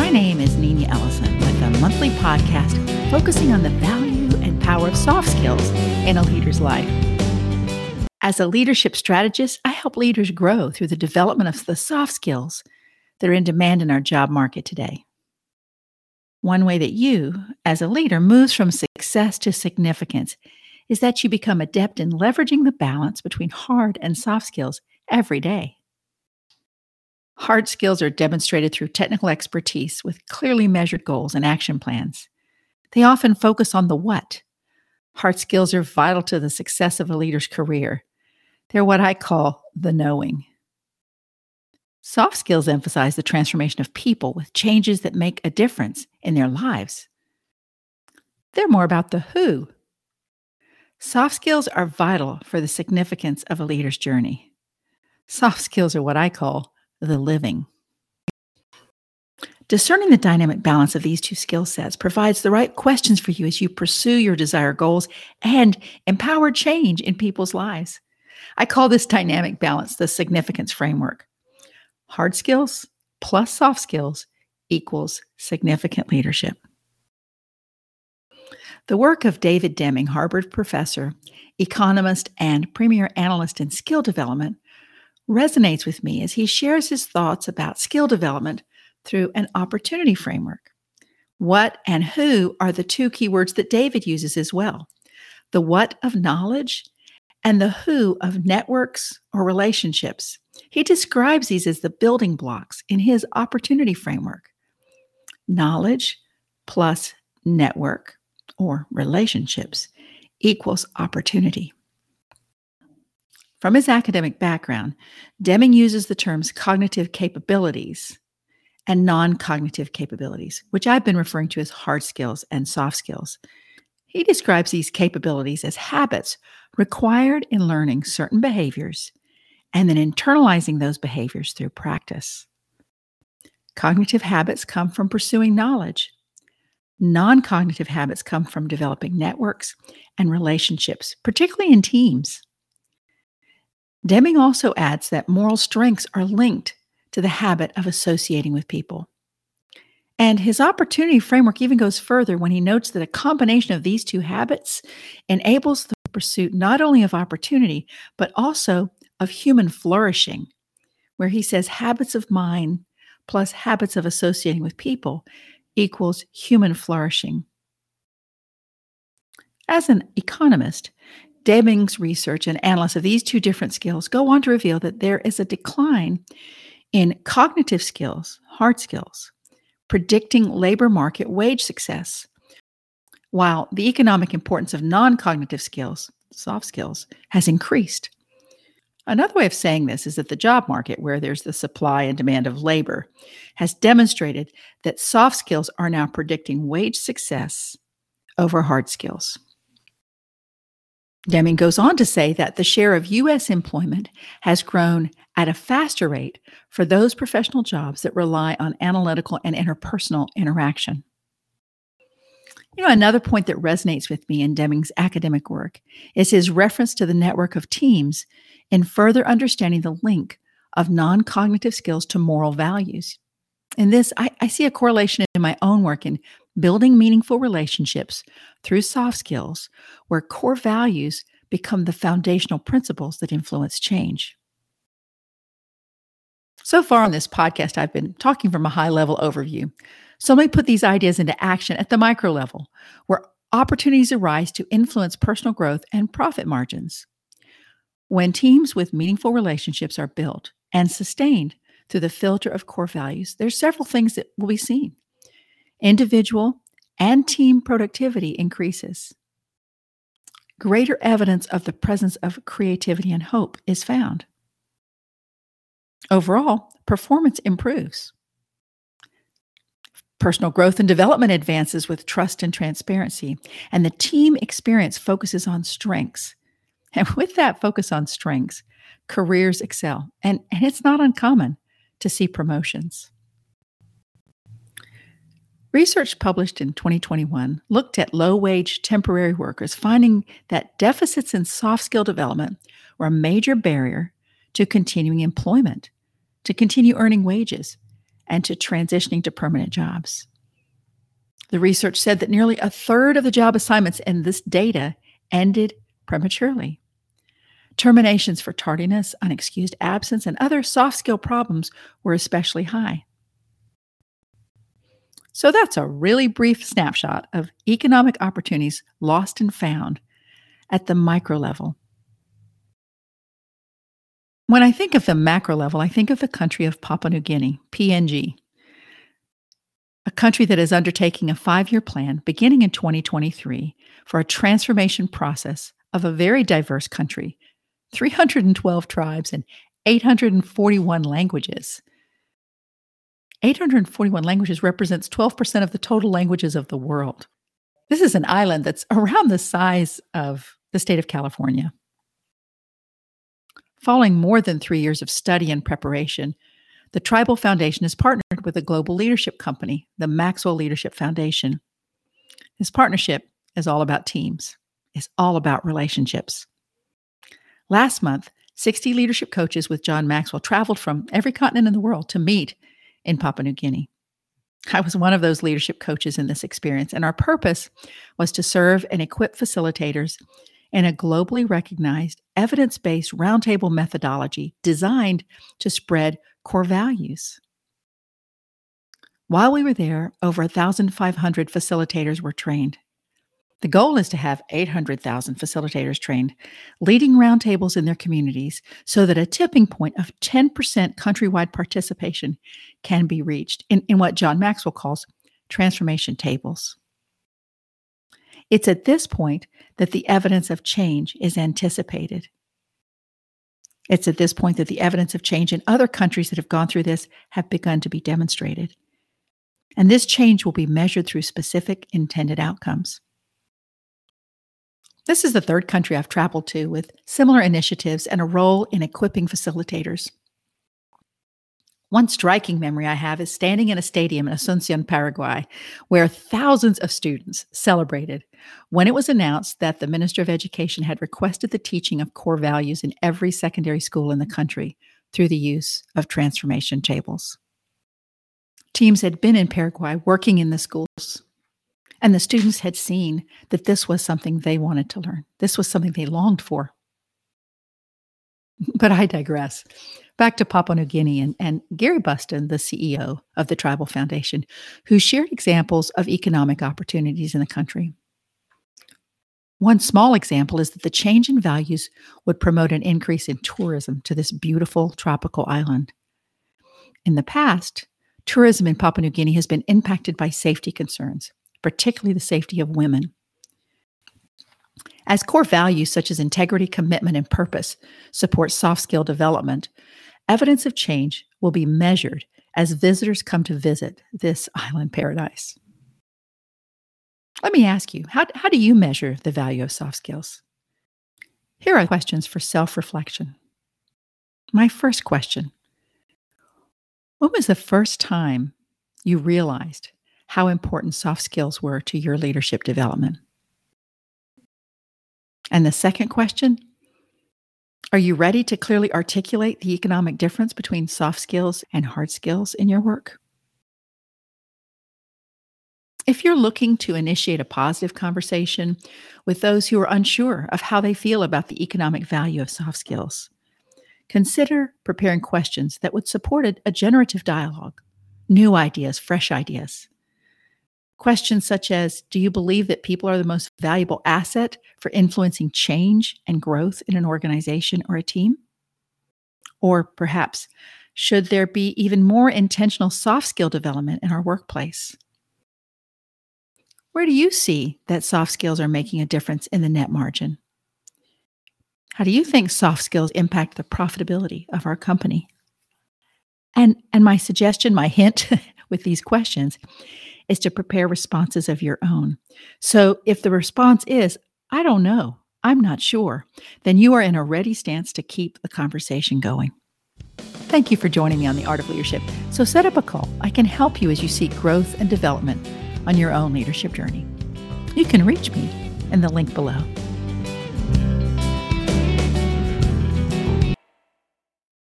My name is Nina Ellison with a monthly podcast focusing on the value and power of soft skills in a leader's life. As a leadership strategist, I help leaders grow through the development of the soft skills that are in demand in our job market today. One way that you, as a leader, moves from success to significance is that you become adept in leveraging the balance between hard and soft skills every day. Hard skills are demonstrated through technical expertise with clearly measured goals and action plans. They often focus on the what. Hard skills are vital to the success of a leader's career. They're what I call the knowing. Soft skills emphasize the transformation of people with changes that make a difference in their lives. They're more about the who. Soft skills are vital for the significance of a leader's journey. Soft skills are what I call the living. Discerning the dynamic balance of these two skill sets provides the right questions for you as you pursue your desired goals and empower change in people's lives. I call this dynamic balance the significance framework. Hard skills plus soft skills equals significant leadership. The work of David Deming, Harvard professor, economist, and premier analyst in skill development, resonates with me as he shares his thoughts about skill development through an opportunity framework. What and who are the two keywords that David uses as well the what of knowledge and the who of networks or relationships. He describes these as the building blocks in his opportunity framework. Knowledge plus network or relationships equals opportunity. From his academic background, Deming uses the terms cognitive capabilities and non cognitive capabilities, which I've been referring to as hard skills and soft skills. He describes these capabilities as habits required in learning certain behaviors and then internalizing those behaviors through practice. Cognitive habits come from pursuing knowledge. Non cognitive habits come from developing networks and relationships, particularly in teams. Deming also adds that moral strengths are linked to the habit of associating with people. And his opportunity framework even goes further when he notes that a combination of these two habits enables the pursuit not only of opportunity, but also of human flourishing, where he says habits of mind plus habits of associating with people equals human flourishing. As an economist, Deming's research and analysis of these two different skills go on to reveal that there is a decline in cognitive skills, hard skills, predicting labor market wage success, while the economic importance of non cognitive skills, soft skills, has increased. Another way of saying this is that the job market, where there's the supply and demand of labor, has demonstrated that soft skills are now predicting wage success over hard skills. Deming goes on to say that the share of U.S. employment has grown at a faster rate for those professional jobs that rely on analytical and interpersonal interaction. You know, another point that resonates with me in Deming's academic work is his reference to the network of teams in further understanding the link of non cognitive skills to moral values. In this, I, I see a correlation in my own work in building meaningful relationships through soft skills, where core values become the foundational principles that influence change. So far on this podcast, I've been talking from a high level overview. So let me put these ideas into action at the micro level, where opportunities arise to influence personal growth and profit margins. When teams with meaningful relationships are built and sustained through the filter of core values, there's several things that will be seen individual and team productivity increases. Greater evidence of the presence of creativity and hope is found. Overall, performance improves. Personal growth and development advances with trust and transparency, and the team experience focuses on strengths. And with that focus on strengths, careers excel. And, and it's not uncommon to see promotions. Research published in 2021 looked at low wage temporary workers, finding that deficits in soft skill development were a major barrier to continuing employment, to continue earning wages, and to transitioning to permanent jobs. The research said that nearly a third of the job assignments in this data ended prematurely. Terminations for tardiness, unexcused absence, and other soft skill problems were especially high. So that's a really brief snapshot of economic opportunities lost and found at the micro level. When I think of the macro level, I think of the country of Papua New Guinea, PNG, a country that is undertaking a five year plan beginning in 2023 for a transformation process of a very diverse country 312 tribes and 841 languages. 841 languages represents 12% of the total languages of the world. This is an island that's around the size of the state of California. Following more than three years of study and preparation, the Tribal Foundation has partnered with a global leadership company, the Maxwell Leadership Foundation. This partnership is all about teams, it's all about relationships. Last month, 60 leadership coaches with John Maxwell traveled from every continent in the world to meet in Papua New Guinea. I was one of those leadership coaches in this experience, and our purpose was to serve and equip facilitators in a globally recognized, evidence based roundtable methodology designed to spread core values. While we were there, over 1,500 facilitators were trained. The goal is to have 800,000 facilitators trained, leading roundtables in their communities so that a tipping point of 10% countrywide participation can be reached in, in what John Maxwell calls transformation tables. It's at this point that the evidence of change is anticipated. It's at this point that the evidence of change in other countries that have gone through this have begun to be demonstrated. And this change will be measured through specific intended outcomes. This is the third country I've traveled to with similar initiatives and a role in equipping facilitators. One striking memory I have is standing in a stadium in Asuncion, Paraguay, where thousands of students celebrated when it was announced that the Minister of Education had requested the teaching of core values in every secondary school in the country through the use of transformation tables. Teams had been in Paraguay working in the schools and the students had seen that this was something they wanted to learn. This was something they longed for. But I digress. Back to Papua New Guinea and, and Gary Buston, the CEO of the Tribal Foundation, who shared examples of economic opportunities in the country. One small example is that the change in values would promote an increase in tourism to this beautiful tropical island. In the past, tourism in Papua New Guinea has been impacted by safety concerns particularly the safety of women. As core values such as integrity, commitment, and purpose support soft skill development, evidence of change will be measured as visitors come to visit this island paradise. Let me ask you how, how do you measure the value of soft skills? Here are questions for self reflection. My first question When was the first time you realized how important soft skills were to your leadership development. And the second question Are you ready to clearly articulate the economic difference between soft skills and hard skills in your work? If you're looking to initiate a positive conversation with those who are unsure of how they feel about the economic value of soft skills, consider preparing questions that would support a, generative dialogue, new ideas, fresh ideas. Questions such as Do you believe that people are the most valuable asset for influencing change and growth in an organization or a team? Or perhaps, should there be even more intentional soft skill development in our workplace? Where do you see that soft skills are making a difference in the net margin? How do you think soft skills impact the profitability of our company? And, and my suggestion, my hint with these questions is to prepare responses of your own. So if the response is, I don't know, I'm not sure, then you are in a ready stance to keep the conversation going. Thank you for joining me on The Art of Leadership. So set up a call. I can help you as you seek growth and development on your own leadership journey. You can reach me in the link below.